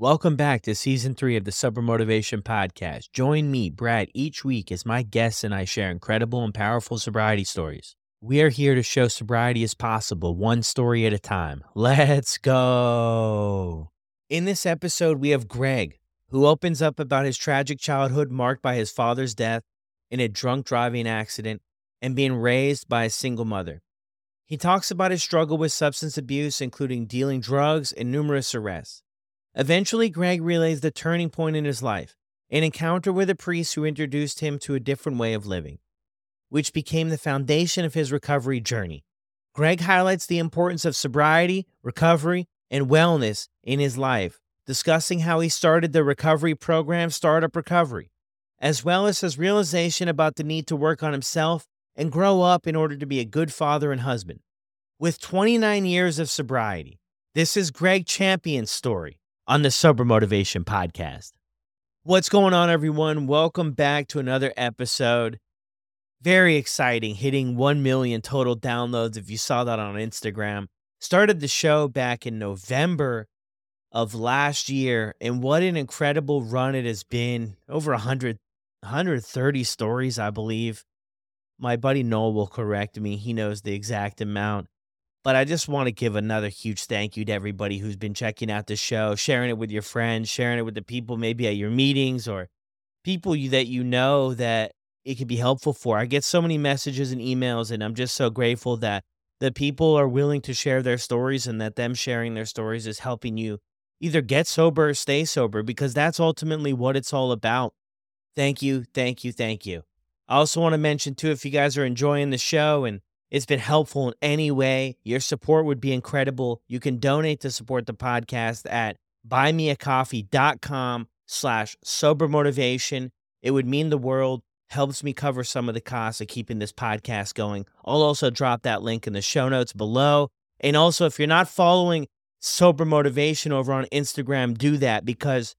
Welcome back to season three of the Sober Motivation Podcast. Join me, Brad, each week as my guests and I share incredible and powerful sobriety stories. We are here to show sobriety is possible, one story at a time. Let's go. In this episode, we have Gregg, who opens up about his tragic childhood marked by his father's death in a drunk driving accident and being raised by a single mother. He talks about his struggle with substance abuse, including dealing drugs and numerous arrests. Eventually, Gregg relays the turning point in his life an encounter with a priest who introduced him to a different way of living, which became the foundation of his recovery journey. Gregg highlights the importance of sobriety, recovery, and wellness in his life, discussing how he started the recovery program Startup Recovery, as well as his realization about the need to work on himself and grow up in order to be a good father and husband. With 29 years of sobriety, this is Gregg Champion's story on the Sober Motivation Podcast. What's going on, everyone? Welcome back to another episode. Very exciting, hitting 1 million total downloads. If you saw that on Instagram, started the show back in November of last year, and what an incredible run it has been. Over 100, 130 stories, I believe. My buddy Noel will correct me, he knows the exact amount. But I just want to give another huge thank you to everybody who's been checking out the show, sharing it with your friends, sharing it with the people maybe at your meetings or people you, that you know that it could be helpful for. I get so many messages and emails, and I'm just so grateful that the people are willing to share their stories and that them sharing their stories is helping you either get sober or stay sober because that's ultimately what it's all about. Thank you, thank you, thank you. I also want to mention, too, if you guys are enjoying the show and it's been helpful in any way, your support would be incredible. You can donate to support the podcast at buymeacoffee.com slash sober motivation. It would mean the world, helps me cover some of the costs of keeping this podcast going. I'll also drop that link in the show notes below. And also, if you're not following Sober Motivation over on Instagram, do that because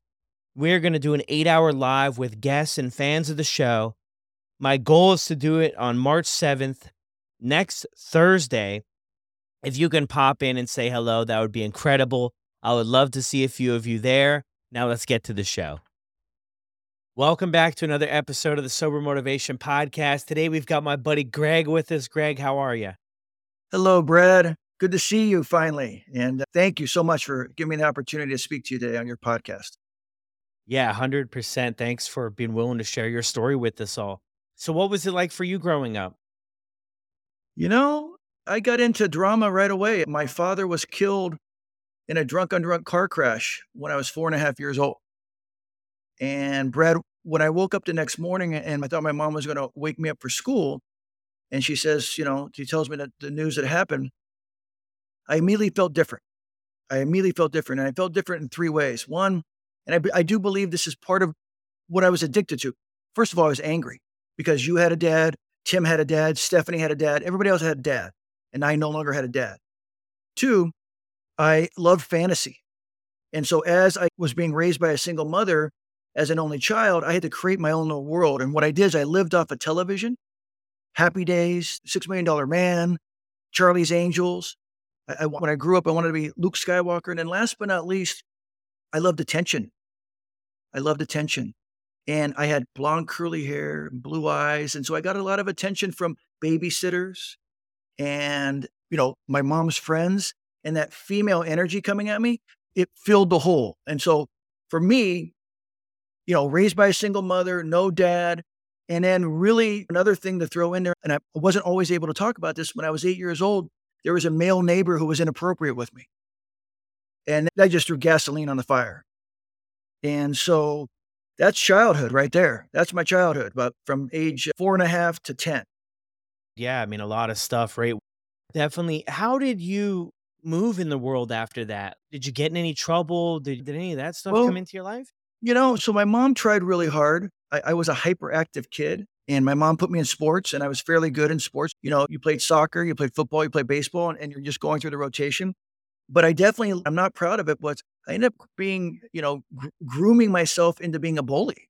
we're going to do an eight hour live with guests and fans of the show. My goal is to do it on March 7th next Thursday. If you can pop in and say hello, that would be incredible. I would love to see a few of you there. Now let's get to the show. Welcome back to another episode of the Sober Motivation Podcast. Today we've got my buddy Gregg with us. Gregg, how are you? Hello, Brad. Good to see you finally. And uh, thank you so much for giving me the opportunity to speak to you today on your podcast. Yeah, 100%. Thanks for being willing to share your story with us all. So, what was it like for you growing up? You know, I got into drama right away. My father was killed in a drunk on drunk car crash when I was four and a half years old. And Brad, when I woke up the next morning and I thought my mom was going to wake me up for school, and she says, you know, she tells me that the news that happened, I immediately felt different. I immediately felt different. And I felt different in three ways. One, and I, I do believe this is part of what I was addicted to. First of all, I was angry because you had a dad, Tim had a dad, Stephanie had a dad, everybody else had a dad, and I no longer had a dad. Two, I loved fantasy. And so as I was being raised by a single mother as an only child, I had to create my own little world. And what I did is I lived off of television, Happy Days, Six Million Dollar Man, Charlie's Angels. I, I, when I grew up, I wanted to be Luke Skywalker. And then last but not least, I loved attention. I loved attention and I had blonde curly hair, blue eyes, and so I got a lot of attention from babysitters and you know my mom's friends, and that female energy coming at me, it filled the hole. And so for me, you know, raised by a single mother, no dad, and then really another thing to throw in there, and I wasn't always able to talk about this when I was eight years old. There was a male neighbor who was inappropriate with me. And I just threw gasoline on the fire. And so that's childhood right there. That's my childhood, but from age four and a half to 10. Yeah, I mean, a lot of stuff, right? Definitely. How did you move in the world after that? Did you get in any trouble? Did, did any of that stuff well, come into your life? You know, so my mom tried really hard. I, I was a hyperactive kid, and my mom put me in sports, and I was fairly good in sports. You know, you played soccer, you played football, you played baseball, and, and you're just going through the rotation. But I definitely, I'm not proud of it, but I ended up being, you know, gr- grooming myself into being a bully.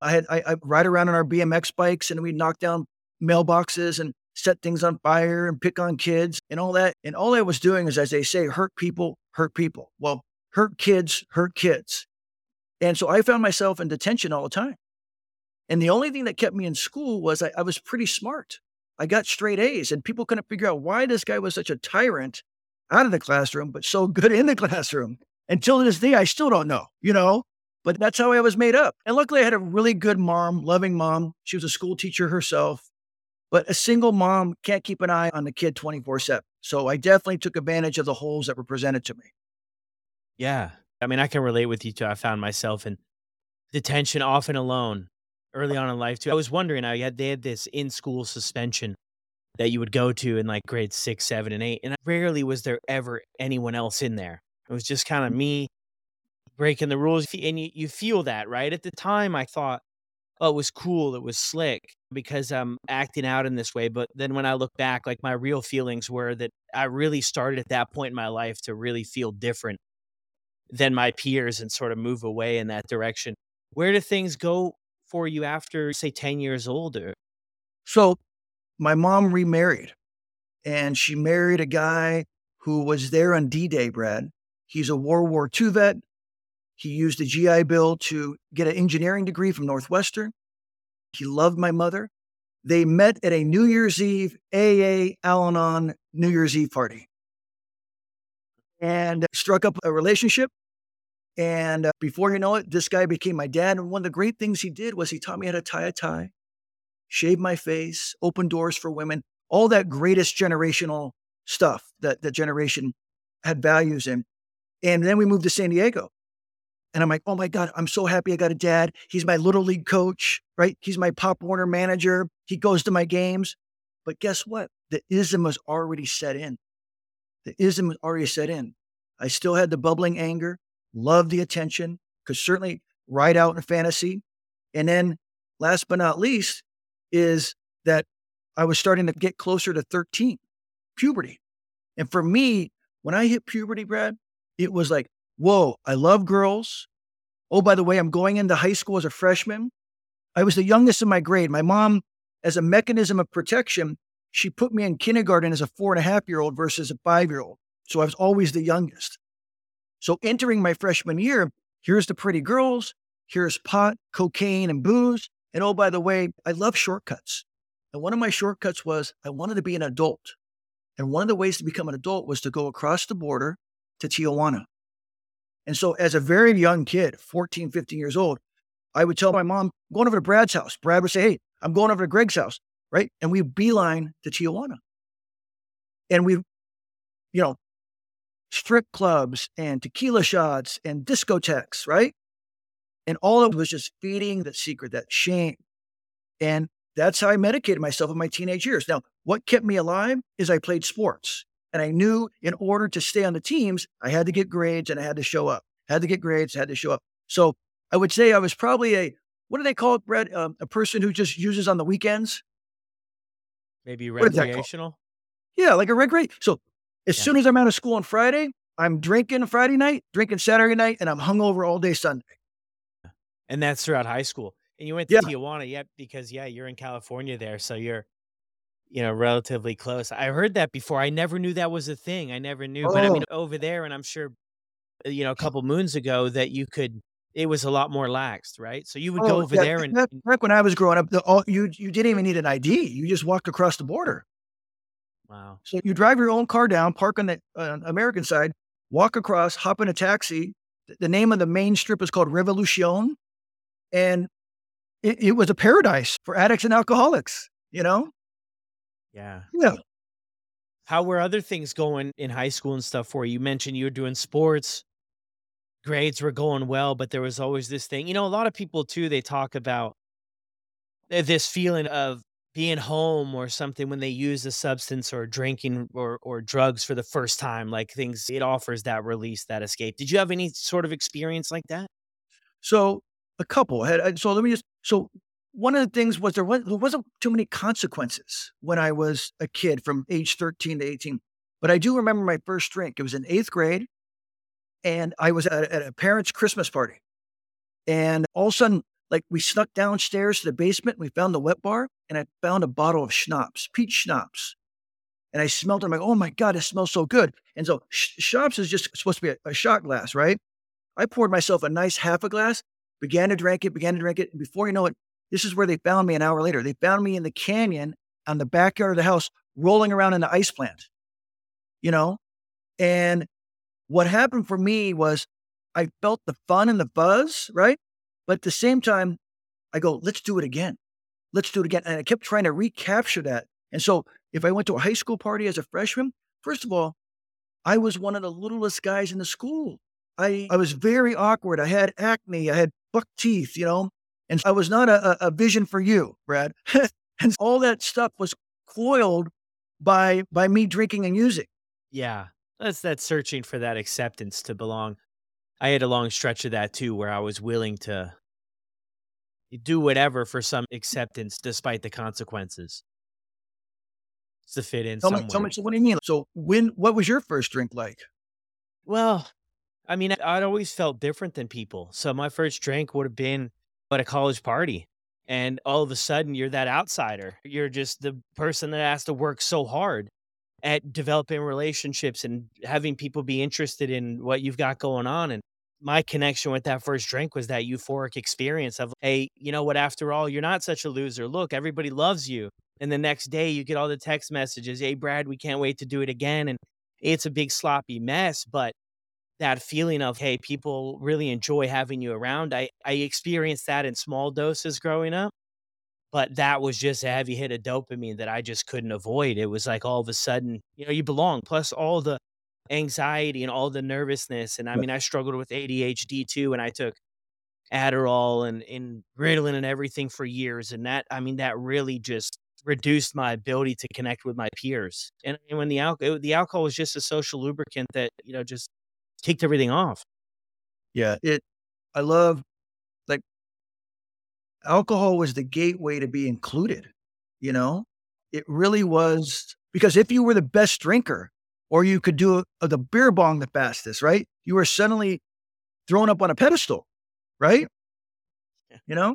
I had I, I ride around on our BMX bikes and we'd knock down mailboxes and set things on fire and pick on kids and all that. And all I was doing is, as they say, hurt people, hurt people. Well, hurt kids, hurt kids. And so I found myself in detention all the time. And the only thing that kept me in school was I, I was pretty smart. I got straight A's, and people couldn't figure out why this guy was such a tyrant out of the classroom, but so good in the classroom. Until this day, I still don't know, you know? But that's how I was made up. And luckily, I had a really good mom, loving mom. She was a school teacher herself. But a single mom can't keep an eye on the kid 24 7. So I definitely took advantage of the holes that were presented to me. Yeah. I mean, I can relate with you too. I found myself in detention, often alone, early on in life too. I was wondering, I had they had this in school suspension that you would go to in like grades six, seven, and eight, and rarely was there ever anyone else in there. It was just kind of me breaking the rules, and you you feel that right at the time. I thought, oh, it was cool, it was slick because I'm acting out in this way. But then when I look back, like my real feelings were that I really started at that point in my life to really feel different than my peers and sort of move away in that direction. Where do things go for you after, say, 10 years older? So my mom remarried and she married a guy who was there on D Day, Brad. He's a World War II vet. He used the GI Bill to get an engineering degree from Northwestern. He loved my mother. They met at a New Year's Eve AA Al Anon New Year's Eve party and struck up a relationship. And uh, before you know it, this guy became my dad. And one of the great things he did was he taught me how to tie a tie, shave my face, open doors for women, all that greatest generational stuff that the generation had values in. And then we moved to San Diego. And I'm like, oh my God, I'm so happy I got a dad. He's my little league coach, right? He's my Pop Warner manager. He goes to my games. But guess what? The ism was already set in. The ism was already set in. I still had the bubbling anger love the attention, could certainly ride out in fantasy. And then last but not least is that I was starting to get closer to 13, puberty. And for me, when I hit puberty, Brad, it was like, whoa, I love girls. Oh, by the way, I'm going into high school as a freshman. I was the youngest in my grade. My mom, as a mechanism of protection, she put me in kindergarten as a four and a half year old versus a five year old. So I was always the youngest. So entering my freshman year, here's the pretty girls, here's pot, cocaine, and booze. And oh, by the way, I love shortcuts. And one of my shortcuts was I wanted to be an adult. And one of the ways to become an adult was to go across the border to Tijuana. And so as a very young kid, 14, 15 years old, I would tell my mom, going over to Brad's house. Brad would say, Hey, I'm going over to Gregg's house. Right. And we beeline to Tijuana. And we, you know, strip clubs and tequila shots and discotheques, right? And all of it was just feeding the secret, that shame. And that's how I medicated myself in my teenage years. Now, what kept me alive is I played sports. And I knew in order to stay on the teams, I had to get grades and I had to show up. Had to get grades, had to show up. So I would say I was probably a, what do they call it, Brett? Um, a person who just uses on the weekends? Maybe recreational? Yeah, like a recreation. So as yeah. soon as I'm out of school on Friday, I'm drinking Friday night, drinking Saturday night, and I'm hungover all day Sunday. And that's throughout high school. And you went to yeah. Tijuana, yep, because yeah, you're in California there, so you're, you know, relatively close. I heard that before. I never knew that was a thing. I never knew, oh. but I mean, oh. over there, and I'm sure, uh, you know, a couple moons ago that you could. It was a lot more laxed, right? So you would oh, go over yeah, there and back when I was growing up, the, all, you you didn't even need an ID. You just walked across the border. Wow. So you drive your own car down, park on the uh, American side, walk across, hop in a taxi. The name of the main strip is called Revolucion. And it, it was a paradise for addicts and alcoholics, you know? Yeah. Yeah. How were other things going in high school and stuff for you? You mentioned you were doing sports, grades were going well, but there was always this thing. You know, a lot of people too, they talk about eh, this feeling of being home or something when they use a substance or drinking or or drugs for the first time like things it offers that release that escape did you have any sort of experience like that so a couple had so let me just so one of the things was there, was there wasn't too many consequences when i was a kid from age 13 to 18 but i do remember my first drink it was in eighth grade and i was at, at a parent's christmas party and all of a sudden like we snuck downstairs to the basement. We found the wet bar and I found a bottle of schnapps, peach schnapps. and I smelled it. I'm like, oh my God, it smells so good. And so Schnapps is just supposed to be a, a shot glass, right? I poured myself a nice half a glass, began to drink it, began to drink it. And before you know it, this is where they found me an hour later. They found me in the canyon on the backyard of the house, rolling around in the ice plant, you know? And what happened for me was I felt the fun and the buzz, right? But at the same time, I go, let's do it again. Let's do it again. And I kept trying to recapture that. And so if I went to a high school party as a freshman, first of all, I was one of the littlest guys in the school. I, I was very awkward. I had acne. I had buck teeth, you know, and I was not a, a vision for you, Brad. and all that stuff was coiled by by me drinking and using. Yeah. That's that searching for that acceptance to belong. I had a long stretch of that too where I was willing to do whatever for some acceptance despite the consequences to fit in tell somewhere. Me, tell me, so what do you mean? So when, what was your first drink like? Well, I mean, I'd always felt different than people. So my first drink would have been at a college party. And all of a sudden, you're that outsider. You're just the person that has to work so hard at developing relationships and having people be interested in what you've got going on. And my connection with that first drink was that euphoric experience of, hey, you know what? After all, you're not such a loser. Look, everybody loves you. And the next day, you get all the text messages, hey, Brad, we can't wait to do it again. And it's a big sloppy mess, but that feeling of, hey, people really enjoy having you around. I, I experienced that in small doses growing up, but that was just a heavy hit of dopamine that I just couldn't avoid. It was like all of a sudden, you know, you belong, plus all the anxiety and all the nervousness. And I mean, I struggled with ADHD too, and I took Adderall and, and Ritalin and everything for years. And that, I mean, that really just reduced my ability to connect with my peers. And, and when the alcohol, the alcohol was just a social lubricant that, you know, just kicked everything off. Yeah. It, I love like alcohol was the gateway to be included, you know, it really was because if you were the best drinker, or you could do a, the beer bong the fastest, right? You were suddenly thrown up on a pedestal, right? You know?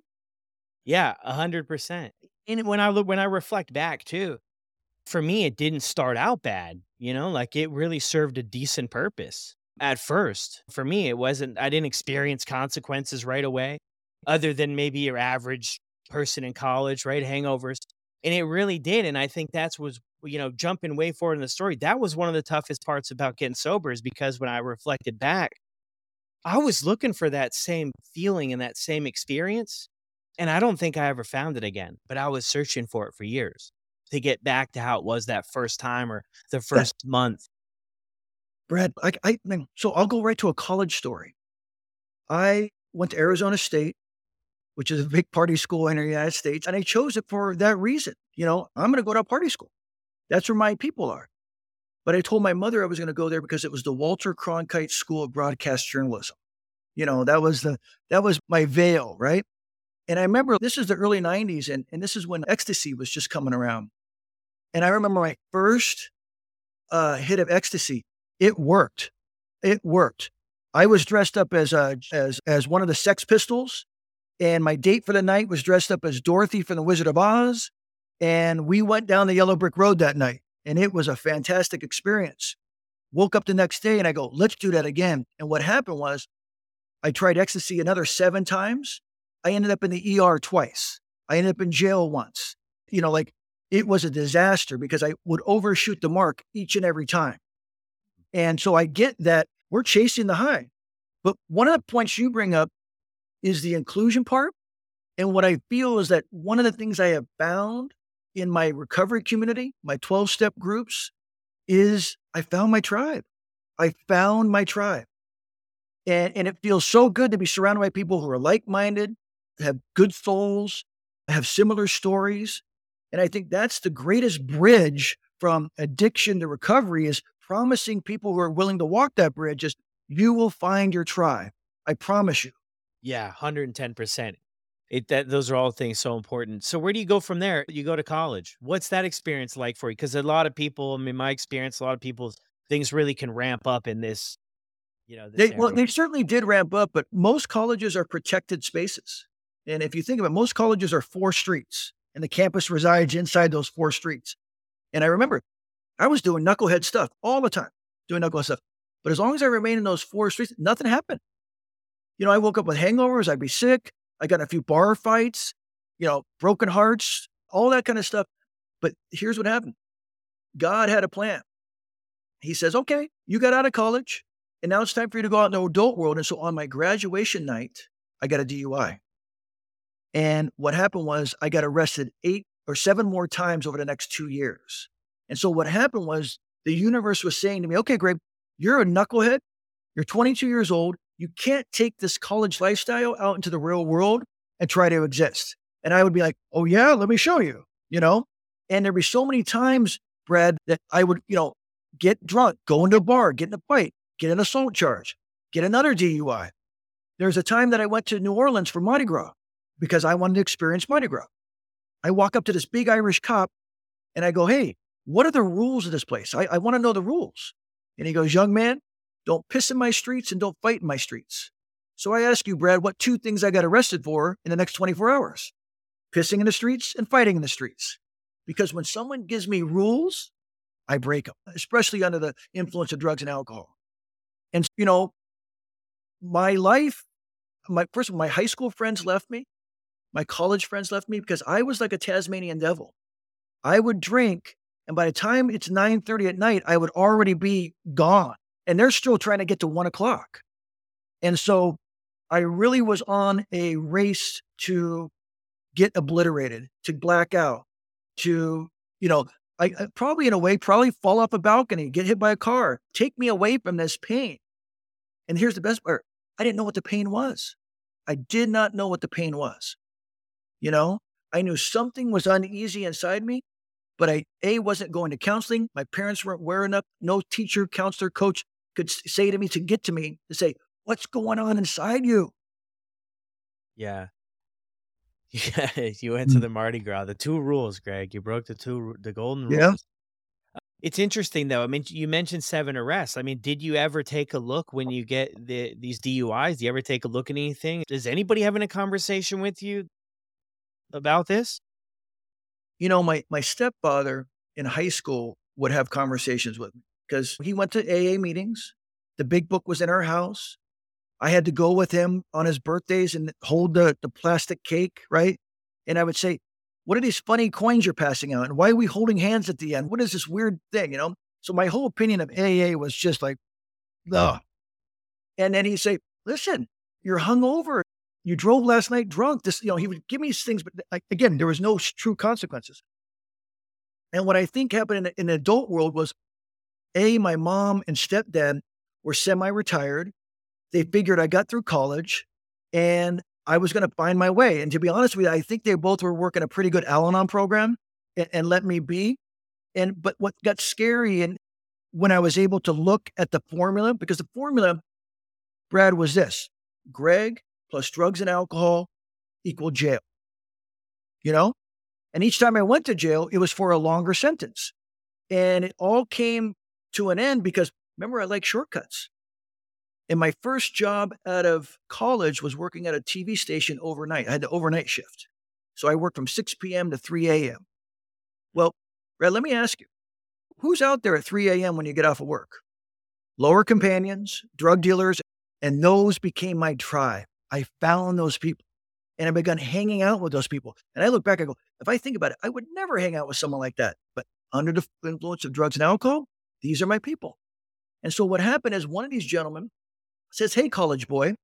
Yeah, a hundred percent. And when I look, when I reflect back too, for me, it didn't start out bad. You know, like it really served a decent purpose at first. For me, it wasn't. I didn't experience consequences right away, other than maybe your average person in college, right? Hangovers, and it really did. And I think that's was you know, jumping way forward in the story, that was one of the toughest parts about getting sober is because when I reflected back, I was looking for that same feeling and that same experience. And I don't think I ever found it again, but I was searching for it for years to get back to how it was that first time or the first month. Brad, I, I mean, so I'll go right to a college story. I went to Arizona State, which is a big party school in the United States, and I chose it for that reason. You know, I'm going to go to a party school. That's where my people are. But I told my mother I was going to go there because it was the Walter Cronkite School of Broadcast Journalism. You know, that was the that was my veil, right? And I remember this is the early 90s and, and this is when ecstasy was just coming around. And I remember my first uh, hit of ecstasy. It worked. It worked. I was dressed up as a as as one of the Sex Pistols, and my date for the night was dressed up as Dorothy from the Wizard of Oz. And we went down the yellow brick road that night, and it was a fantastic experience. Woke up the next day and I go, let's do that again. And what happened was I tried ecstasy another seven times. I ended up in the ER twice. I ended up in jail once. You know, like it was a disaster because I would overshoot the mark each and every time. And so I get that we're chasing the high. But one of the points you bring up is the inclusion part. And what I feel is that one of the things I have found in my recovery community, my 12 step groups, is I found my tribe. I found my tribe. And, and it feels so good to be surrounded by people who are like minded, have good souls, have similar stories. And I think that's the greatest bridge from addiction to recovery is promising people who are willing to walk that bridge is you will find your tribe. I promise you. Yeah, 110%. It that those are all things so important. So where do you go from there? You go to college. What's that experience like for you? Because a lot of people, I mean, my experience, a lot of people, things really can ramp up in this. You know, they, well, they certainly did ramp up, but most colleges are protected spaces. And if you think about it, most colleges are four streets, and the campus resides inside those four streets. And I remember I was doing knucklehead stuff all the time, doing knucklehead stuff. But as long as I remained in those four streets, nothing happened. You know, I woke up with hangovers, I'd be sick. I got a few bar fights, you know, broken hearts, all that kind of stuff. But here's what happened God had a plan. He says, okay, you got out of college, and now it's time for you to go out in the adult world. And so on my graduation night, I got a DUI. And what happened was I got arrested eight or seven more times over the next two years. And so what happened was the universe was saying to me, okay, Gregg, you're a knucklehead. You're 22 years old. You can't take this college lifestyle out into the real world and try to exist. And I would be like, oh, yeah, let me show you, you know? And there'd be so many times, Brad, that I would, you know, get drunk, go into a bar, get in a fight, get an assault charge, get another DUI. There's a time that I went to New Orleans for Mardi Gras because I wanted to experience Mardi Gras. I walk up to this big Irish cop and I go, hey, what are the rules of this place? I, I want to know the rules. And he goes, young man, don't piss in my streets and don't fight in my streets. So I ask you, Brad, what two things I got arrested for in the next 24 hours? Pissing in the streets and fighting in the streets. Because when someone gives me rules, I break them, especially under the influence of drugs and alcohol. And, you know, my life, my first of all, my high school friends left me. My college friends left me because I was like a Tasmanian devil. I would drink, and by the time it's 9:30 at night, I would already be gone and they're still trying to get to one o'clock. And so I really was on a race to get obliterated, to black out, to, you know, I, I, probably in a way, probably fall off a balcony, get hit by a car, take me away from this pain. And here's the best part I didn't know what the pain was. I did not know what the pain was. You know, I knew something was uneasy inside me, but I, A, wasn't going to counseling. My parents weren't wearing up. No teacher, counselor, coach could say to me to get to me to say, What's going on inside you? Yeah. Yeah, you went to mm. the Mardi Gras. The two rules, Gregg. You broke the two, the golden rules. Yeah. Uh, it's interesting though. I mean, you mentioned seven arrests. I mean, did you ever take a look when you get the these DUIs? Do you ever take a look at anything? Is anybody having a conversation with you about this? You know, my my stepfather in high school would have conversations with me because he went to AA meetings. The big book was in our house. I had to go with him on his birthdays and hold the, the plastic cake, right? And I would say, What are these funny coins you're passing out? And why are we holding hands at the end? What is this weird thing, you know? So my whole opinion of AA was just like, ugh. And then he'd say, Listen, you're hungover. You drove last night drunk. This, you know, he would give me these things, but like, again, there was no true consequences. And what I think happened in the, in the adult world was a, my mom and stepdad were semi retired. They figured I got through college and I was going to find my way. And to be honest with you, I think they both were working a pretty good Al Anon program and, and let me be. And but what got scary and when I was able to look at the formula, because the formula, Brad, was this Gregg plus drugs and alcohol equal jail. You know? And each time I went to jail, it was for a longer sentence. And it all came to an end because remember, I like shortcuts. And my first job out of college was working at a TV station overnight. I had the overnight shift. So I worked from 6 p.m. to 3 a.m. Well, Brad, let me ask you who's out there at 3 a.m. when you get off of work? Lower companions, drug dealers, and those became my tribe. I found those people and I began hanging out with those people. And I look back, I go, if I think about it, I would never hang out with someone like that. But under the influence of drugs and alcohol, these are my people. And so what happened is one of these gentlemen says, Hey, college boy,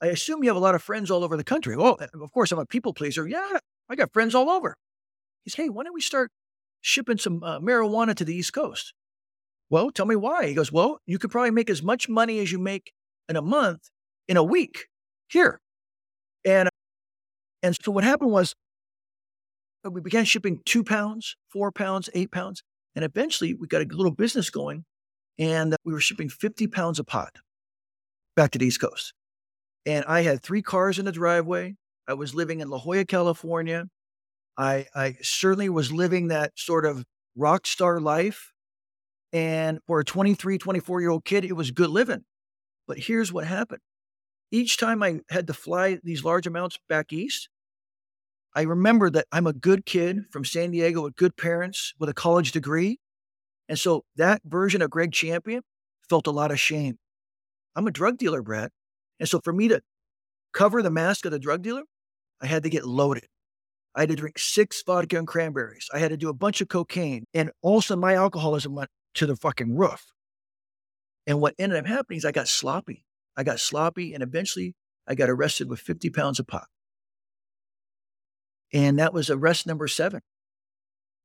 I assume you have a lot of friends all over the country. Oh, of course, I'm a people pleaser. Yeah, I got friends all over. He says, Hey, why don't we start shipping some uh, marijuana to the East Coast? Well, tell me why. He goes, Well, you could probably make as much money as you make in a month in a week here. And, and so what happened was uh, we began shipping two pounds, four pounds, eight pounds. And eventually we got a little business going and we were shipping 50 pounds of pot back to the East Coast. And I had three cars in the driveway. I was living in La Jolla, California. I, I certainly was living that sort of rock star life. And for a 23, 24 year old kid, it was good living. But here's what happened each time I had to fly these large amounts back east, I remember that I'm a good kid from San Diego with good parents with a college degree. And so that version of Gregg Champion felt a lot of shame. I'm a drug dealer, Brad. And so for me to cover the mask of the drug dealer, I had to get loaded. I had to drink six vodka and cranberries. I had to do a bunch of cocaine. And also my alcoholism went to the fucking roof. And what ended up happening is I got sloppy. I got sloppy and eventually I got arrested with 50 pounds of pot. And that was arrest number seven.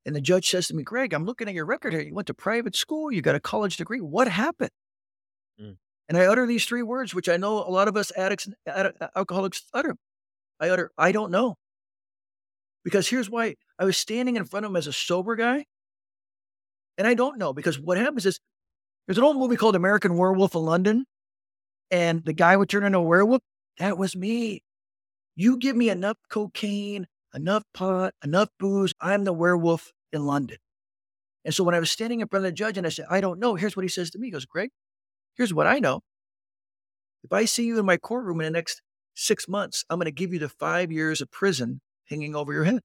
And the judge says to me, Gregg, I'm looking at your record here. You went to private school, you got a college degree. What happened? Mm. And I utter these three words, which I know a lot of us addicts, and alcoholics utter. I utter, I don't know. Because here's why I was standing in front of him as a sober guy. And I don't know because what happens is there's an old movie called American Werewolf in London. And the guy would turn into a werewolf. That was me. You give me enough cocaine, enough pot, enough booze. I'm the werewolf in London. And so when I was standing in front of the judge and I said, I don't know, here's what he says to me. He goes, Gregg, here's what I know. If I see you in my courtroom in the next six months, I'm going to give you the five years of prison hanging over your head.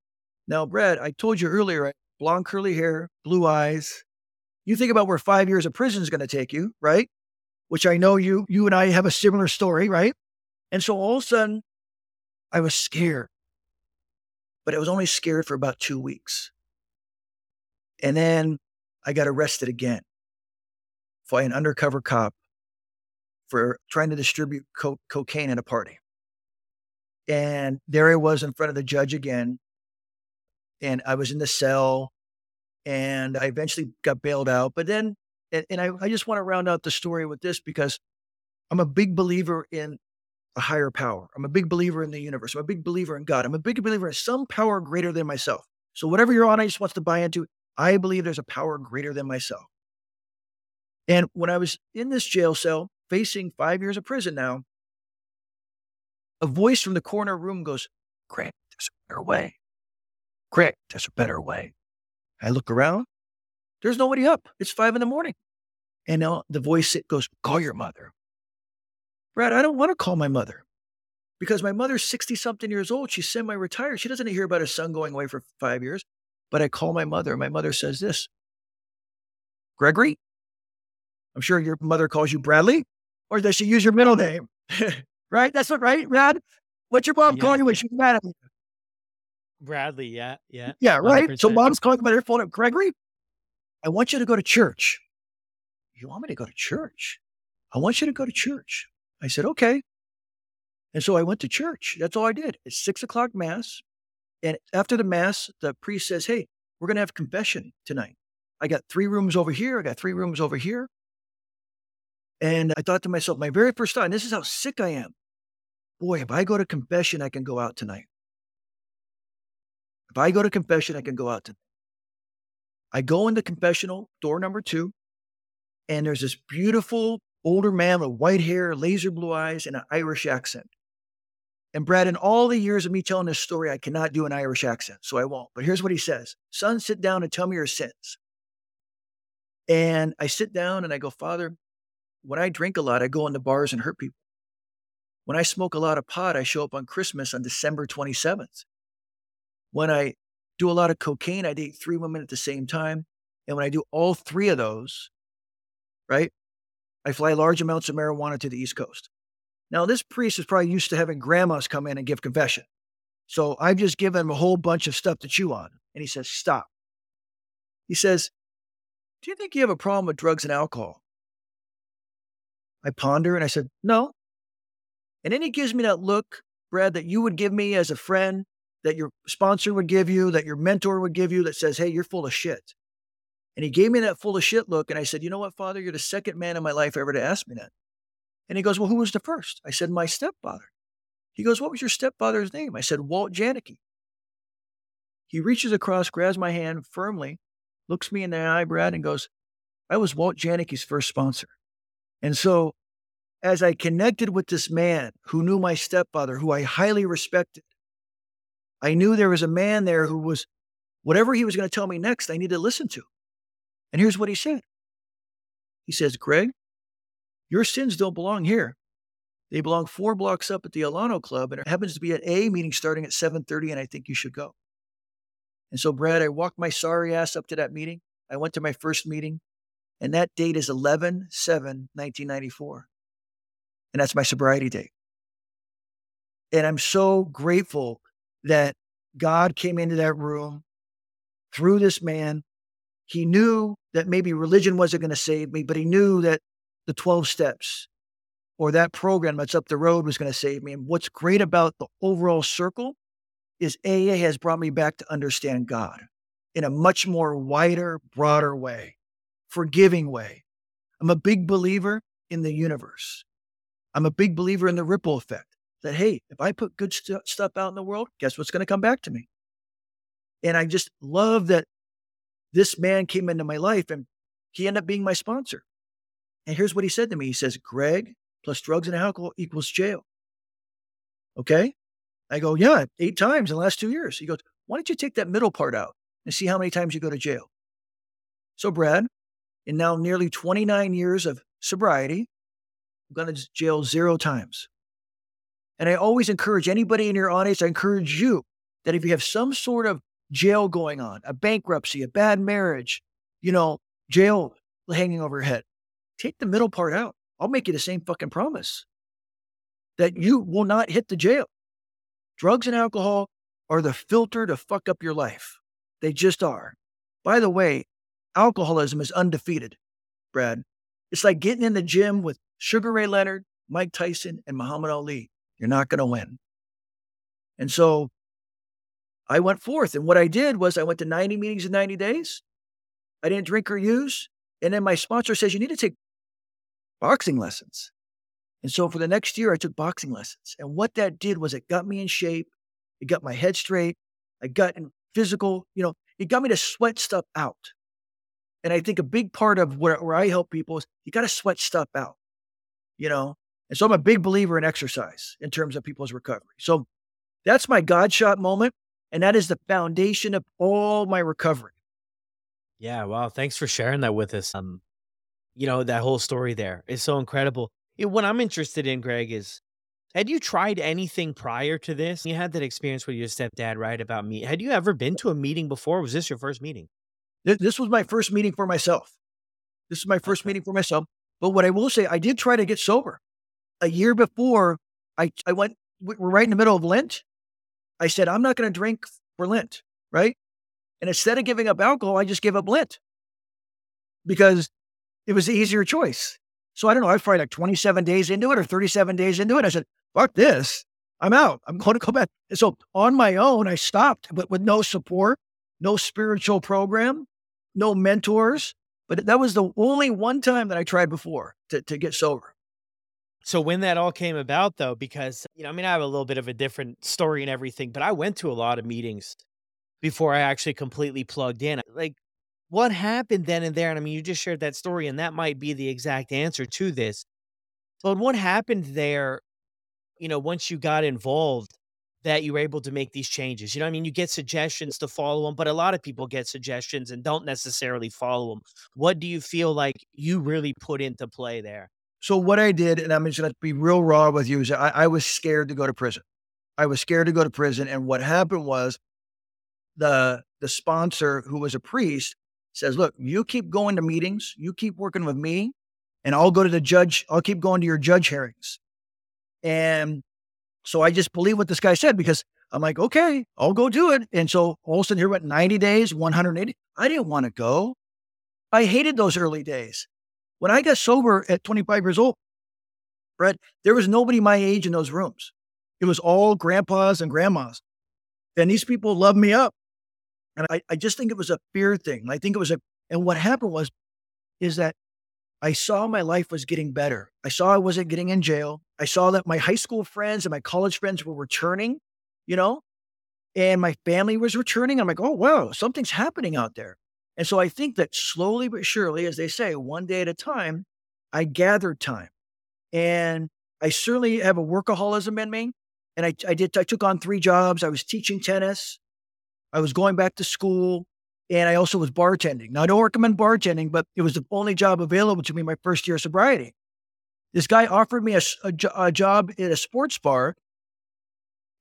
Now, Brad, I told you earlier, blonde curly hair, blue eyes. You think about where five years of prison is going to take you, right? Which I know you, you and I have a similar story, right? And so all of a sudden, I was scared, but I was only scared for about two weeks. And then I got arrested again by an undercover cop for trying to distribute co- cocaine at a party. And there I was in front of the judge again. And I was in the cell and I eventually got bailed out. But then, and, and I, I just want to round out the story with this because I'm a big believer in a higher power. I'm a big believer in the universe. I'm a big believer in God. I'm a big believer in some power greater than myself. So whatever your audience wants to buy into, I believe there's a power greater than myself. And when I was in this jail cell, facing five years of prison now, a voice from the corner room goes, Gregg, there's a better way. Gregg, there's a better way. I look around. There's nobody up. It's five in the morning. And now the voice goes, call your mother. Brad, I don't want to call my mother because my mother's 60 something years old. She's semi retired. She doesn't hear about her son going away for five years. But I call my mother. My mother says this Gregory, I'm sure your mother calls you Bradley, or does she use your middle name? right? That's what, right, Brad? What's your mom yeah. calling you when she's mad at you? Bradley, yeah, yeah. Yeah, right. 100%. So mom's calling by her phone. Up, Gregory, I want you to go to church. You want me to go to church? I want you to go to church. I said, okay. And so I went to church. That's all I did. It's six o'clock mass. And after the mass, the priest says, Hey, we're going to have confession tonight. I got three rooms over here. I got three rooms over here. And I thought to myself, my very first time, this is how sick I am. Boy, if I go to confession, I can go out tonight. If I go to confession, I can go out tonight. I go in the confessional, door number two, and there's this beautiful older man with white hair, laser blue eyes, and an Irish accent. And Brad, in all the years of me telling this story, I cannot do an Irish accent, so I won't. But here's what he says Son, sit down and tell me your sins. And I sit down and I go, Father, when I drink a lot, I go into bars and hurt people. When I smoke a lot of pot, I show up on Christmas on December 27th. When I do a lot of cocaine, I date three women at the same time. And when I do all three of those, right, I fly large amounts of marijuana to the East Coast. Now, this priest is probably used to having grandmas come in and give confession. So I've just given him a whole bunch of stuff to chew on. And he says, Stop. He says, Do you think you have a problem with drugs and alcohol? I ponder and I said, No. And then he gives me that look, Brad, that you would give me as a friend, that your sponsor would give you, that your mentor would give you, that says, Hey, you're full of shit. And he gave me that full of shit look. And I said, You know what, Father? You're the second man in my life ever to ask me that. And he goes, Well, who was the first? I said, My stepfather. He goes, What was your stepfather's name? I said, Walt Janicki. He reaches across, grabs my hand firmly, looks me in the eye, Brad, and goes, I was Walt Janicki's first sponsor. And so as I connected with this man who knew my stepfather, who I highly respected, I knew there was a man there who was, whatever he was going to tell me next, I needed to listen to. And here's what he said He says, Gregg, your sins don't belong here. They belong four blocks up at the Alano Club, and it happens to be at A meeting starting at 7:30, and I think you should go. And so, Brad, I walked my sorry ass up to that meeting. I went to my first meeting. And that date is 11 7, 1994. And that's my sobriety date. And I'm so grateful that God came into that room through this man. He knew that maybe religion wasn't going to save me, but he knew that the 12 steps or that program that's up the road was going to save me. And what's great about the overall circle is AA has brought me back to understand God in a much more wider, broader way, forgiving way. I'm a big believer in the universe. I'm a big believer in the ripple effect that, hey, if I put good st- stuff out in the world, guess what's going to come back to me? And I just love that this man came into my life and he ended up being my sponsor. And here's what he said to me He says, Gregg plus drugs and alcohol equals jail. Okay. I go, yeah, eight times in the last two years. He goes, why don't you take that middle part out and see how many times you go to jail? So, Brad, in now nearly 29 years of sobriety, I've gone to jail zero times. And I always encourage anybody in your audience, I encourage you that if you have some sort of jail going on, a bankruptcy, a bad marriage, you know, jail hanging over your head, take the middle part out. I'll make you the same fucking promise that you will not hit the jail. Drugs and alcohol are the filter to fuck up your life. They just are. By the way, alcoholism is undefeated, Brad. It's like getting in the gym with Sugar Ray Leonard, Mike Tyson, and Muhammad Ali. You're not going to win. And so I went forth. And what I did was I went to 90 meetings in 90 days. I didn't drink or use. And then my sponsor says, you need to take boxing lessons. And so for the next year, I took boxing lessons. And what that did was it got me in shape. It got my head straight. I got in physical, you know, it got me to sweat stuff out. And I think a big part of where, where I help people is you got to sweat stuff out, you know? And so I'm a big believer in exercise in terms of people's recovery. So that's my God shot moment. And that is the foundation of all my recovery. Yeah. Wow. Thanks for sharing that with us. Um, you know, that whole story there is so incredible. Know, what I'm interested in, Gregg, is had you tried anything prior to this? You had that experience with your stepdad, right? About me. Had you ever been to a meeting before? was this your first meeting? This was my first meeting for myself. This is my first okay. meeting for myself. But what I will say, I did try to get sober. A year before, I, I went, we're right in the middle of Lent. I said, I'm not going to drink for Lent, right? And instead of giving up alcohol, I just gave up Lent because it was the easier choice. So I don't know, I was probably like 27 days into it or 37 days into it. I said, fuck this. I'm out. I'm going to go back. And so on my own, I stopped, but with no support, no spiritual program, no mentors. But that was the only one time that I tried before to, to get sober. So when that all came about though, because you know, I mean, I have a little bit of a different story and everything, but I went to a lot of meetings before I actually completely plugged in. Like what happened then and there? And I mean, you just shared that story, and that might be the exact answer to this. But what happened there, you know, once you got involved, that you were able to make these changes? You know, I mean, you get suggestions to follow them, but a lot of people get suggestions and don't necessarily follow them. What do you feel like you really put into play there? So, what I did, and I'm just going to be real raw with you, is I, I was scared to go to prison. I was scared to go to prison. And what happened was the the sponsor, who was a priest, says, look, you keep going to meetings, you keep working with me, and I'll go to the judge, I'll keep going to your judge hearings. And so I just believe what this guy said because I'm like, okay, I'll go do it. And so all of a sudden here went 90 days, 180. I didn't want to go. I hated those early days. When I got sober at 25 years old, Brett, there was nobody my age in those rooms. It was all grandpas and grandmas. And these people loved me up. And I, I just think it was a fear thing. I think it was a, and what happened was, is that I saw my life was getting better. I saw I wasn't getting in jail. I saw that my high school friends and my college friends were returning, you know, and my family was returning. I'm like, oh, wow, something's happening out there. And so I think that slowly but surely, as they say, one day at a time, I gathered time. And I certainly have a workaholism in me. And I, I did, I took on three jobs. I was teaching tennis. I was going back to school and I also was bartending. Now, I don't recommend bartending, but it was the only job available to me my first year of sobriety. This guy offered me a, a, a job at a sports bar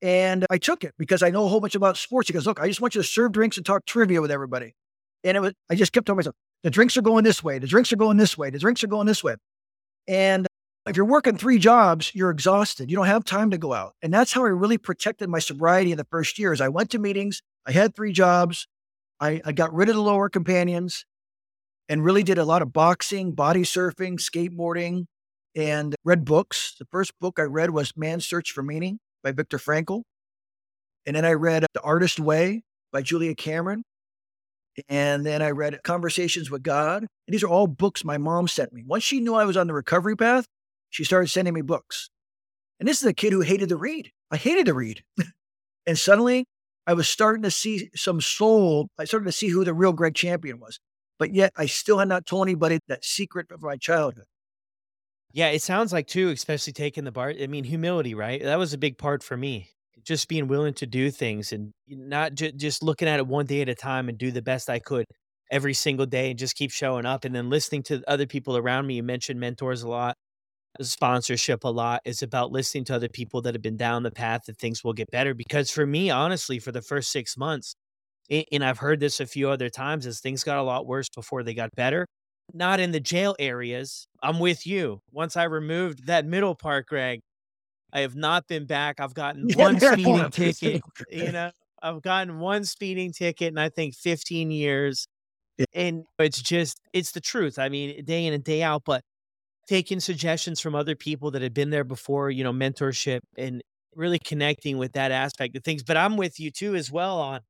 and I took it because I know a whole bunch about sports. He goes, Look, I just want you to serve drinks and talk trivia with everybody. And it was, I just kept telling myself, The drinks are going this way. The drinks are going this way. The drinks are going this way. And if you're working three jobs, you're exhausted. You don't have time to go out. And that's how I really protected my sobriety in the first years. I went to meetings. I had three jobs. I, I got rid of the lower companions and really did a lot of boxing, body surfing, skateboarding, and read books. The first book I read was Man's Search for Meaning by Viktor Frankl. And then I read The Artist Way by Julia Cameron. And then I read Conversations with God. And these are all books my mom sent me. Once she knew I was on the recovery path, she started sending me books. And this is a kid who hated to read. I hated to read. and suddenly I was starting to see some soul. I started to see who the real Gregg Champion was. But yet I still had not told anybody that secret of my childhood. Yeah, it sounds like too, especially taking the bar. I mean, humility, right? That was a big part for me. Just being willing to do things and not ju- just looking at it one day at a time and do the best I could every single day and just keep showing up and then listening to other people around me. You mentioned mentors a lot, sponsorship a lot. It's about listening to other people that have been down the path that things will get better. Because for me, honestly, for the first six months, and I've heard this a few other times as things got a lot worse before they got better not in the jail areas. I'm with you. Once I removed that middle part, Gregg, I have not been back. I've gotten one speeding ticket. You know, I've gotten one speeding ticket and I think 15 years. Yeah. And it's just, it's the truth. I mean, day in and day out, but taking suggestions from other people that had been there before, you know, mentorship and really connecting with that aspect of things. But I'm with you too, as well, on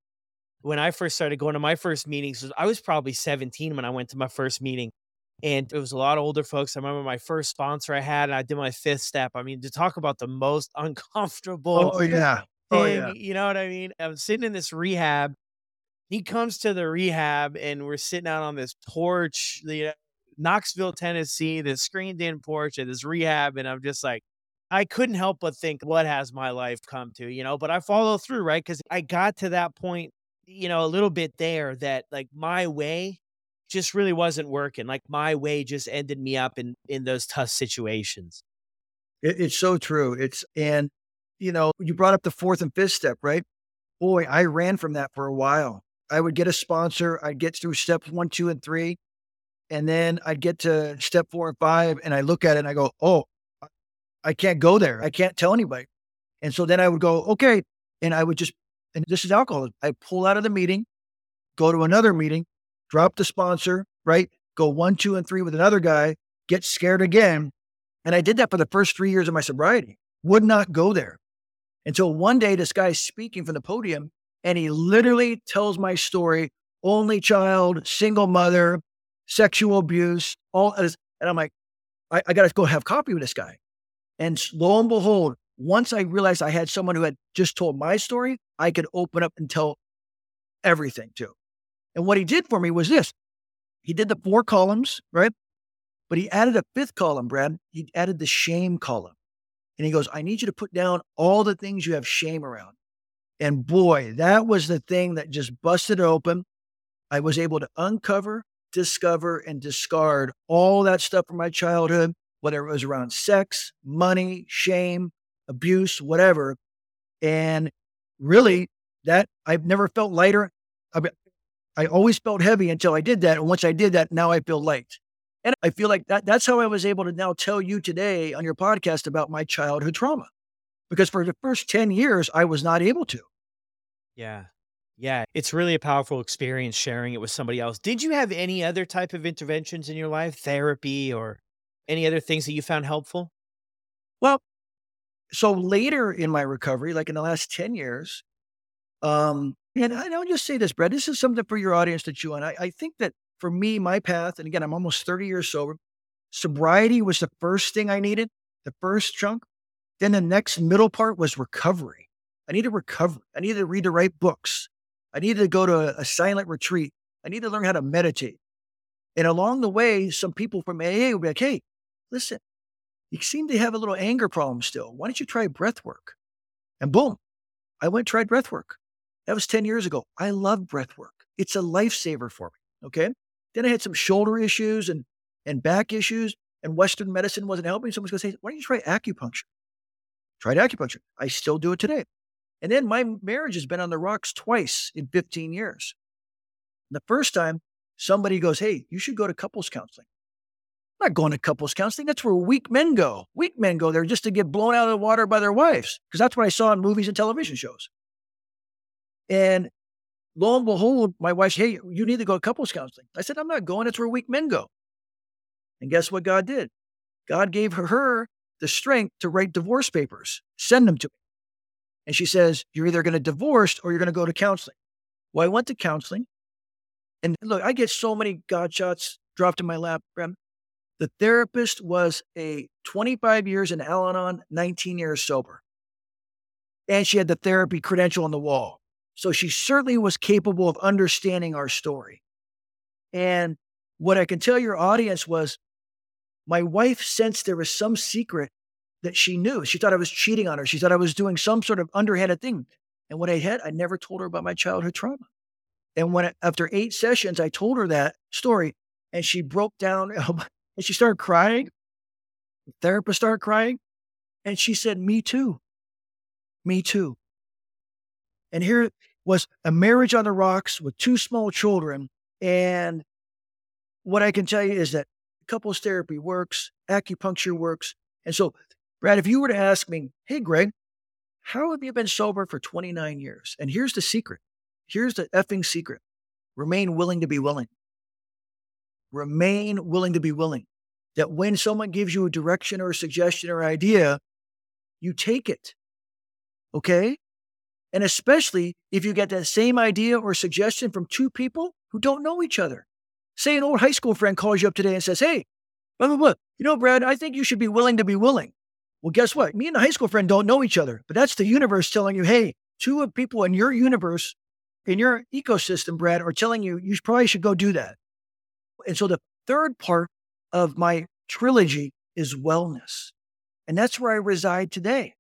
when I first started going to my first meetings, I was probably 17 when I went to my first meeting. And it was a lot of older folks. I remember my first sponsor I had, and I did my fifth step. I mean, to talk about the most uncomfortable. Oh, yeah. Oh, thing, yeah. You know what I mean? I'm sitting in this rehab. He comes to the rehab, and we're sitting out on this porch, you know, Knoxville, Tennessee, this screened in porch at this rehab. And I'm just like, I couldn't help but think, what has my life come to, you know? But I follow through, right? Because I got to that point you know, a little bit there that like my way just really wasn't working. Like my way just ended me up in in those tough situations. It, it's so true. It's and you know, you brought up the fourth and fifth step, right? Boy, I ran from that for a while. I would get a sponsor, I'd get through steps one, two, and three. And then I'd get to step four and five, and I look at it and I go, Oh, I can't go there. I can't tell anybody. And so then I would go, Okay. And I would just and this is alcohol. I pull out of the meeting, go to another meeting, drop the sponsor, right? Go one, two, and three with another guy, get scared again. And I did that for the first three years of my sobriety, would not go there. Until one day, this guy's speaking from the podium and he literally tells my story only child, single mother, sexual abuse, all And I'm like, I, I got to go have coffee with this guy. And lo and behold, once I realized I had someone who had just told my story, I could open up and tell everything to. And what he did for me was this he did the four columns, right? But he added a fifth column, Brad. He added the shame column. And he goes, I need you to put down all the things you have shame around. And boy, that was the thing that just busted open. I was able to uncover, discover, and discard all that stuff from my childhood, whether it was around sex, money, shame, abuse, whatever. And really, that I've never felt lighter. I, I always felt heavy until I did that. And once I did that, now I feel light. And I feel like that, that's how I was able to now tell you today on your podcast about my childhood trauma. Because for the first 10 years, I was not able to. Yeah. Yeah. It's really a powerful experience sharing it with somebody else. Did you have any other type of interventions in your life, therapy or any other things that you found helpful? Well, so later in my recovery, like in the last 10 years, um, and I, will just say this, Brad, this is something for your audience to chew on. I, I think that for me, my path, and again, I'm almost 30 years sober, sobriety was the first thing I needed, the first chunk. Then the next middle part was recovery. I needed recovery. I needed to read the right books. I needed to go to a, a silent retreat. I needed to learn how to meditate. And along the way, some people from AA would be like, hey, listen, you seem to have a little anger problem still. Why don't you try breath work? And boom, I went tried breath work. That was 10 years ago. I love breath work. It's a lifesaver for me. Okay. Then I had some shoulder issues and, and back issues, and Western medicine wasn't helping. Someone's going to say, why don't you try acupuncture? Tried acupuncture. I still do it today. And then my marriage has been on the rocks twice in 15 years. The first time, somebody goes, Hey, you should go to couples counseling. I'm not going to couples counseling. That's where weak men go. Weak men go there just to get blown out of the water by their wives, because that's what I saw in movies and television shows. And lo and behold, my wife, hey, you need to go to couples counseling. I said, I'm not going. It's where weak men go. And guess what God did? God gave her, the strength to write divorce papers, send them to me. And she says, You're either going to divorce or you're going to go to counseling. Well, I went to counseling. And look, I get so many God shots dropped in my lap. The therapist was a 25 years in Al Anon, 19 years sober. And she had the therapy credential on the wall. So she certainly was capable of understanding our story. And what I can tell your audience was my wife sensed there was some secret that she knew. She thought I was cheating on her. She thought I was doing some sort of underhanded thing. And what I had, I never told her about my childhood trauma. And when after eight sessions, I told her that story, and she broke down oh and she started crying. The therapist started crying, and she said, "Me too, me too." And here was a marriage on the rocks with two small children. And what I can tell you is that couples therapy works, acupuncture works. And so, Brad, if you were to ask me, hey, Gregg, how have you been sober for 29 years? And here's the secret. Here's the effing secret. Remain willing to be willing. Remain willing to be willing. That when someone gives you a direction or a suggestion or idea, you take it. Okay? And especially if you get that same idea or suggestion from two people who don't know each other. Say an old high school friend calls you up today and says, Hey, blah, blah, blah. You know, Brad, I think you should be willing to be willing. Well, guess what? Me and the high school friend don't know each other, but that's the universe telling you, hey, two people in your universe, in your ecosystem, Brad, are telling you you probably should go do that. And so the third part of my trilogy is wellness. And that's where I reside today.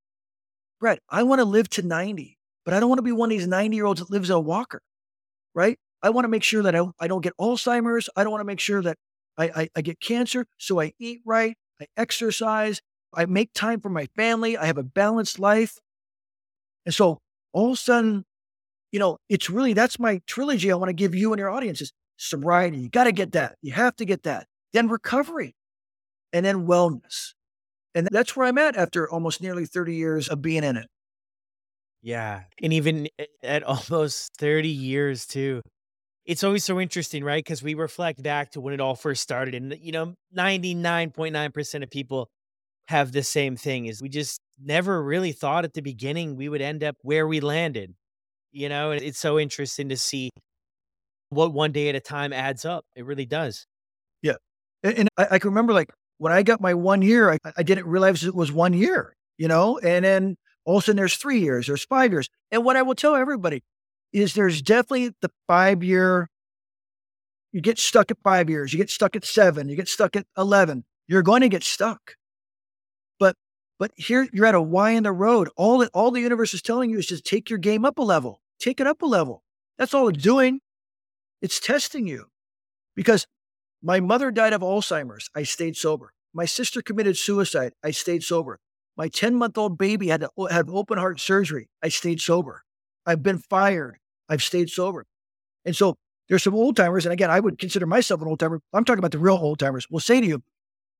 Brad, I want to live to 90, but I don't want to be one of these 90 year olds that lives in a walker, right? I want to make sure that I, I don't get Alzheimer's. I don't want to make sure that I, I, I get cancer. So I eat right. I exercise. I make time for my family. I have a balanced life. And so all of a sudden, you know, it's really that's my trilogy I want to give you and your audiences sobriety. You got to get that. You have to get that. Then recovery and then wellness. And that's where I'm at after almost nearly 30 years of being in it. Yeah. And even at almost 30 years, too, it's always so interesting, right? Because we reflect back to when it all first started, and you know, ninety nine point nine percent of people have the same thing. Is we just never really thought at the beginning we would end up where we landed. You know, and it's so interesting to see what one day at a time adds up. It really does. Yeah, and, and I, I, can remember like when I got my one year, I, I didn't realize it was one year. You know, and then all of a sudden there's three years, there's five years, and what I will tell everybody is there's definitely the five year, you get stuck at five years, you get stuck at seven, you get stuck at 11. You're going to get stuck. But but here you're at a Y in the road. All that all the universe is telling you is just take your game up a level. Take it up a level. That's all it's doing. It's testing you. Because my mother died of Alzheimer's. I stayed sober. My sister committed suicide. I stayed sober. My 10 month old baby had to open heart surgery. I stayed sober. I've been fired. I've stayed sober. And so there's some old timers. And again, I would consider myself an old timer. I'm talking about the real old timers. Will say to you,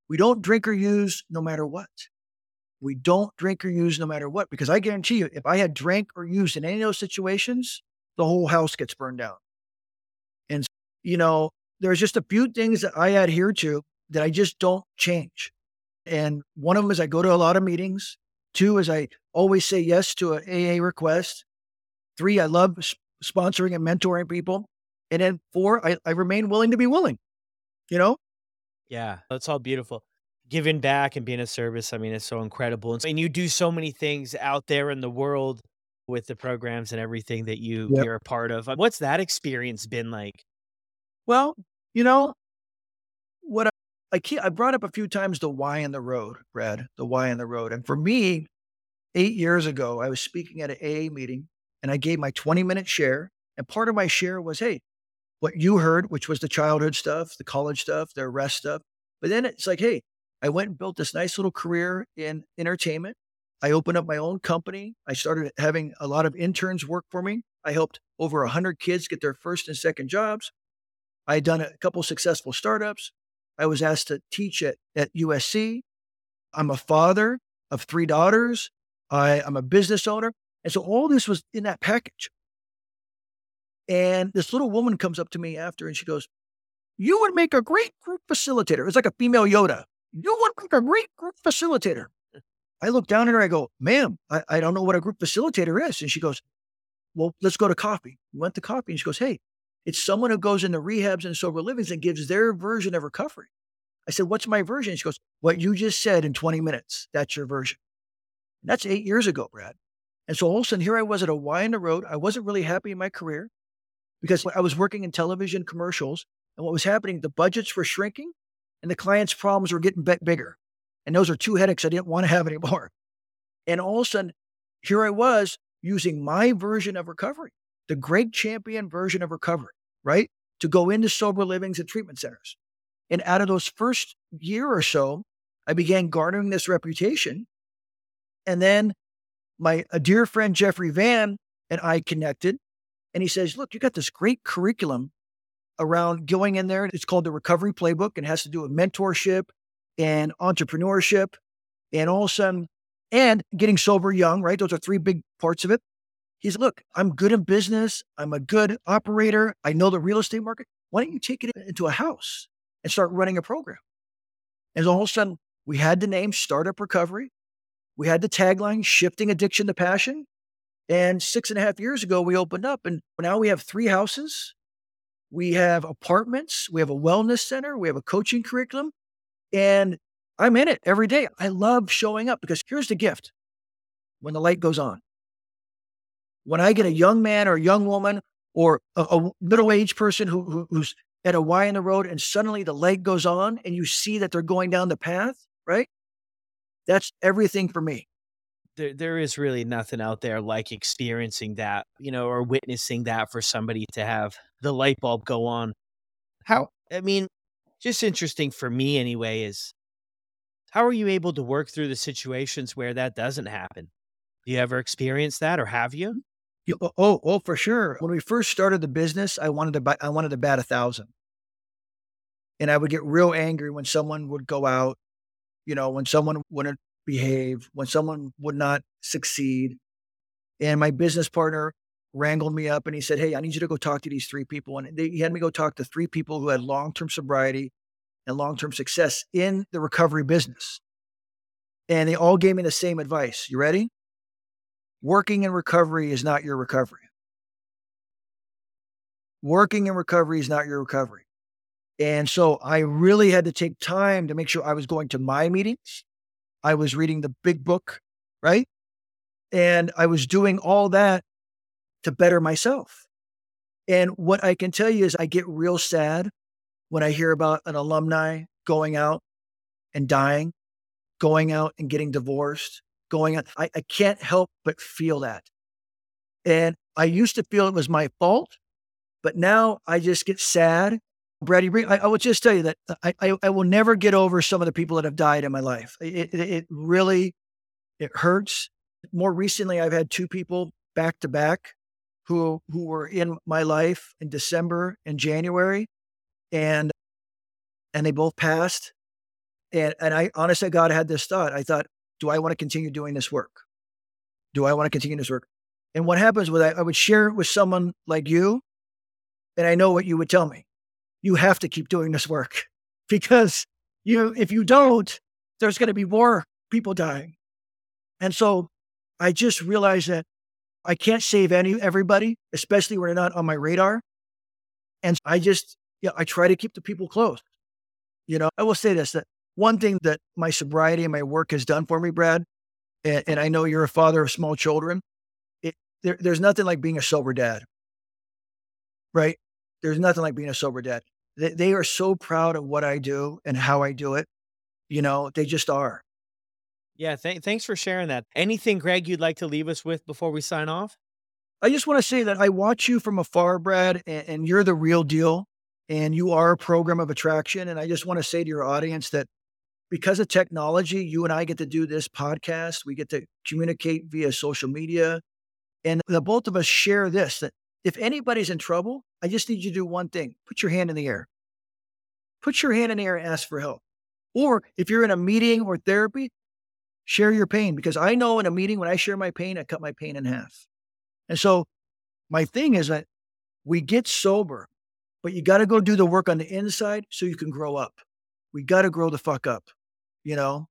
we don't drink or use no matter what. We don't drink or use no matter what, because I guarantee you, if I had drank or used in any of those situations, the whole house gets burned down. And, you know, there's just a few things that I adhere to that I just don't change. And one of them is I go to a lot of meetings. Two is I always say yes to an AA request. Three, I love sponsoring and mentoring people. And then four, I, I remain willing to be willing, you know? Yeah, that's all beautiful. Giving back and being a service, I mean, it's so incredible. And you do so many things out there in the world with the programs and everything that you, yep. you're a part of. Uh, what's that experience been like? Well, you know, what I, keep, I brought up a few times the why in the road, Brad, the why in the road. And for me, eight years ago, I was speaking at an AA meeting and I gave my 20 minute share. And part of my share was, hey, what you heard, which was the childhood stuff, the college stuff, the arrest stuff. But then it's like, hey, I went and built this nice little career in entertainment. I opened up my own company. I started having a lot of interns work for me. I helped over 100 kids get their first and second jobs. I had done a couple successful startups. I was asked to teach at, at USC. I'm a father of three daughters. I, I'm a business owner. And so all this was in that package. And this little woman comes up to me after and she goes, You would make a great group facilitator. It's like a female Yoda. You would make a great group facilitator. I look down at her. I go, Ma'am, I, I don't know what a group facilitator is. And she goes, Well, let's go to coffee. We went to coffee and she goes, Hey, it's someone who goes into rehabs and sober livings and gives their version of recovery. I said, What's my version? She goes, What you just said in 20 minutes. That's your version. And that's eight years ago, Brad. And so all of a sudden, here I was at a Y in the road. I wasn't really happy in my career because I was working in television commercials. And what was happening, the budgets were shrinking and the clients' problems were getting bigger. And those are two headaches I didn't want to have anymore. And all of a sudden, here I was using my version of recovery, the Gregg Champion version of recovery, right? To go into sober livings and treatment centers. And out of those first year or so, I began garnering this reputation. And then my a dear friend Jeffrey Van and I connected, and he says, "Look, you got this great curriculum around going in there. It's called the Recovery Playbook, and has to do with mentorship and entrepreneurship, and all of a sudden, and getting sober young. Right, those are three big parts of it." He's, "Look, I'm good in business. I'm a good operator. I know the real estate market. Why don't you take it into a house and start running a program?" And all of a sudden, we had the name Startup Recovery. We had the tagline shifting addiction to passion. And six and a half years ago, we opened up, and now we have three houses. We have apartments. We have a wellness center. We have a coaching curriculum. And I'm in it every day. I love showing up because here's the gift when the light goes on. When I get a young man or a young woman or a, a middle aged person who, who, who's at a Y in the road and suddenly the light goes on and you see that they're going down the path, right? That's everything for me. There, there is really nothing out there like experiencing that, you know, or witnessing that for somebody to have the light bulb go on. How, I mean, just interesting for me anyway is how are you able to work through the situations where that doesn't happen? Do you ever experience that or have you? You oh, oh, oh, for sure. When we first started the business, I wanted to, I wanted to bat a thousand. And I would get real angry when someone would go out you know, when someone wouldn't behave, when someone would not succeed. And my business partner wrangled me up and he said, Hey, I need you to go talk to these three people. And they, he had me go talk to three people who had long term sobriety and long term success in the recovery business. And they all gave me the same advice. You ready? Working in recovery is not your recovery. Working in recovery is not your recovery. And so I really had to take time to make sure I was going to my meetings. I was reading the big book, right? And I was doing all that to better myself. And what I can tell you is I get real sad when I hear about an alumni going out and dying, going out and getting divorced, going on. I, I can't help but feel that. And I used to feel it was my fault, but now I just get sad Brady, I, I would just tell you that I, I, I, will never get over some of the people that have died in my life. It, it, it really, it hurts. More recently, I've had two people back to back who who were in my life in December and January, and and they both passed. And and I honestly, God had this thought. I thought, do I want to continue doing this work? Do I want to continue this work? And what happens with I, I would share it with someone like you, and I know what you would tell me you have to keep doing this work because you, if you don't, there's going to be more people dying. And so I just realized that I can't save any everybody, especially when they're not on my radar. And I just, yeah, I try to keep the people close. You know, I will say this that one thing that my sobriety and my work has done for me, Brad, and, and I know you're a father of small children. It, there, there's nothing like being a sober dad, right? There's nothing like being a sober dad. They, they are so proud of what I do and how I do it. You know, they just are. Yeah, th- thanks for sharing that. Anything, Gregg, you'd like to leave us with before we sign off? I just want to say that I watch you from afar, Brad, and, and you're the real deal. And you are a program of attraction. And I just want to say to your audience that because of technology, you and I get to do this podcast. We get to communicate via social media. And the both of us share this that if anybody's in trouble, I just need you to do one thing put your hand in the air. Put your hand in the air and ask for help. Or if you're in a meeting or therapy, share your pain because I know in a meeting when I share my pain, I cut my pain in half. And so my thing is that we get sober, but you got to go do the work on the inside so you can grow up. We got to grow the fuck up, you know?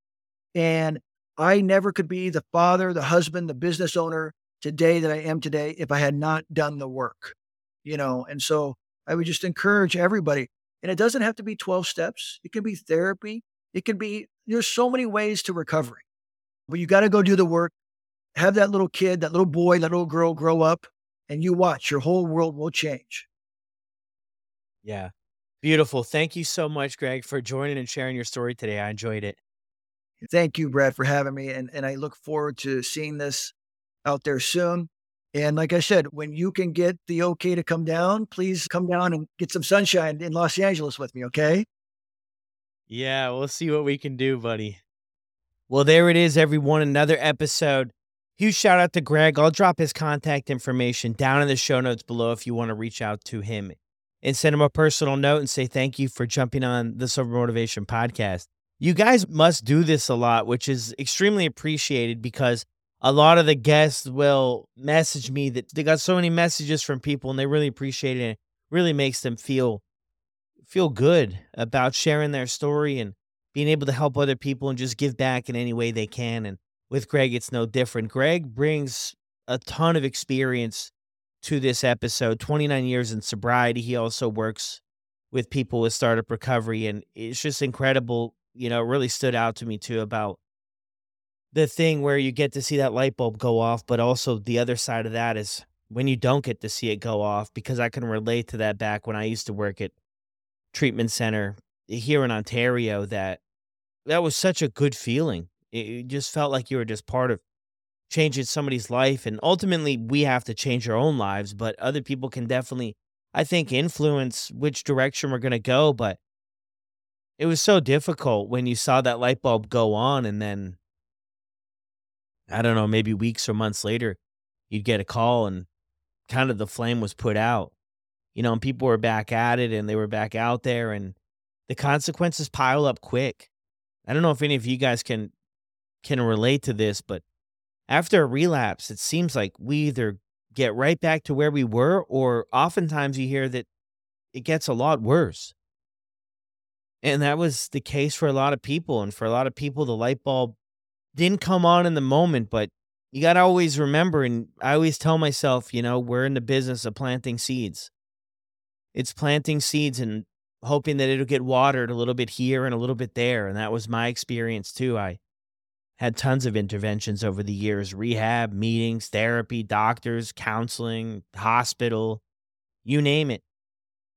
And I never could be the father, the husband, the business owner today that I am today if I had not done the work, you know? And so I would just encourage everybody. And it doesn't have to be 12 steps, it can be therapy, it can be, there's so many ways to recovery. But you got to go do the work, have that little kid, that little boy, that little girl grow up, and you watch, your whole world will change. Yeah. Beautiful. Thank you so much, Gregg, for joining and sharing your story today. I enjoyed it. Thank you, Brad, for having me. And, and I look forward to seeing this out there soon. And like I said, when you can get the okay to come down, please come down and get some sunshine in Los Angeles with me, okay? Yeah, we'll see what we can do, buddy. Well, there it is, everyone. Another episode. Huge shout out to Gregg. I'll drop his contact information down in the show notes below if you want to reach out to him and send him a personal note and say thank you for jumping on the Sober Motivation podcast. You guys must do this a lot, which is extremely appreciated because a lot of the guests will message me that they got so many messages from people and they really appreciate it. And it really makes them feel feel good about sharing their story and being able to help other people and just give back in any way they can. And with Gregg, it's no different. Gregg brings a ton of experience to this episode 29 years in sobriety. He also works with people with startup recovery. And it's just incredible. You know, it really stood out to me too about the thing where you get to see that light bulb go off, but also the other side of that is when you don't get to see it go off, because I can relate to that back when I used to work at treatment center here in Ontario that that was such a good feeling. It, just felt like you were just part of changing somebody's life and ultimately we have to change our own lives, but other people can definitely I think influence which direction we're going to go, but it was so difficult when you saw that light bulb go on and then I don't know, maybe weeks or months later, you'd get a call and kind of the flame was put out. You know, and people were back at it and they were back out there and the consequences pile up quick. I don't know if any of you guys can can relate to this, but after a relapse, it seems like we either get right back to where we were or oftentimes you hear that it gets a lot worse. And that was the case for a lot of people and for a lot of people the light bulb didn't come on in the moment, but you got to always remember, and I always tell myself, you know, we're in the business of planting seeds. It's planting seeds and hoping that it'll get watered a little bit here and a little bit there. And that was my experience too. I had tons of interventions over the years rehab, meetings, therapy, doctors, counseling, hospital, you name it.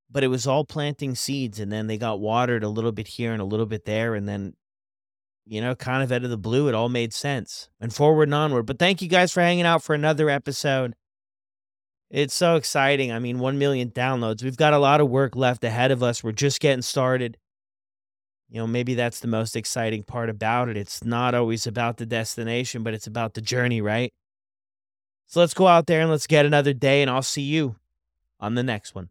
But it was all planting seeds, and then they got watered a little bit here and a little bit there. And then you know, kind of out of the blue, it all made sense and forward and onward. But thank you guys for hanging out for another episode. It's so exciting. I mean, 1 million downloads. We've got a lot of work left ahead of us. We're just getting started. You know, maybe that's the most exciting part about it. It's not always about the destination, but it's about the journey, right? So let's go out there and let's get another day, and I'll see you on the next one.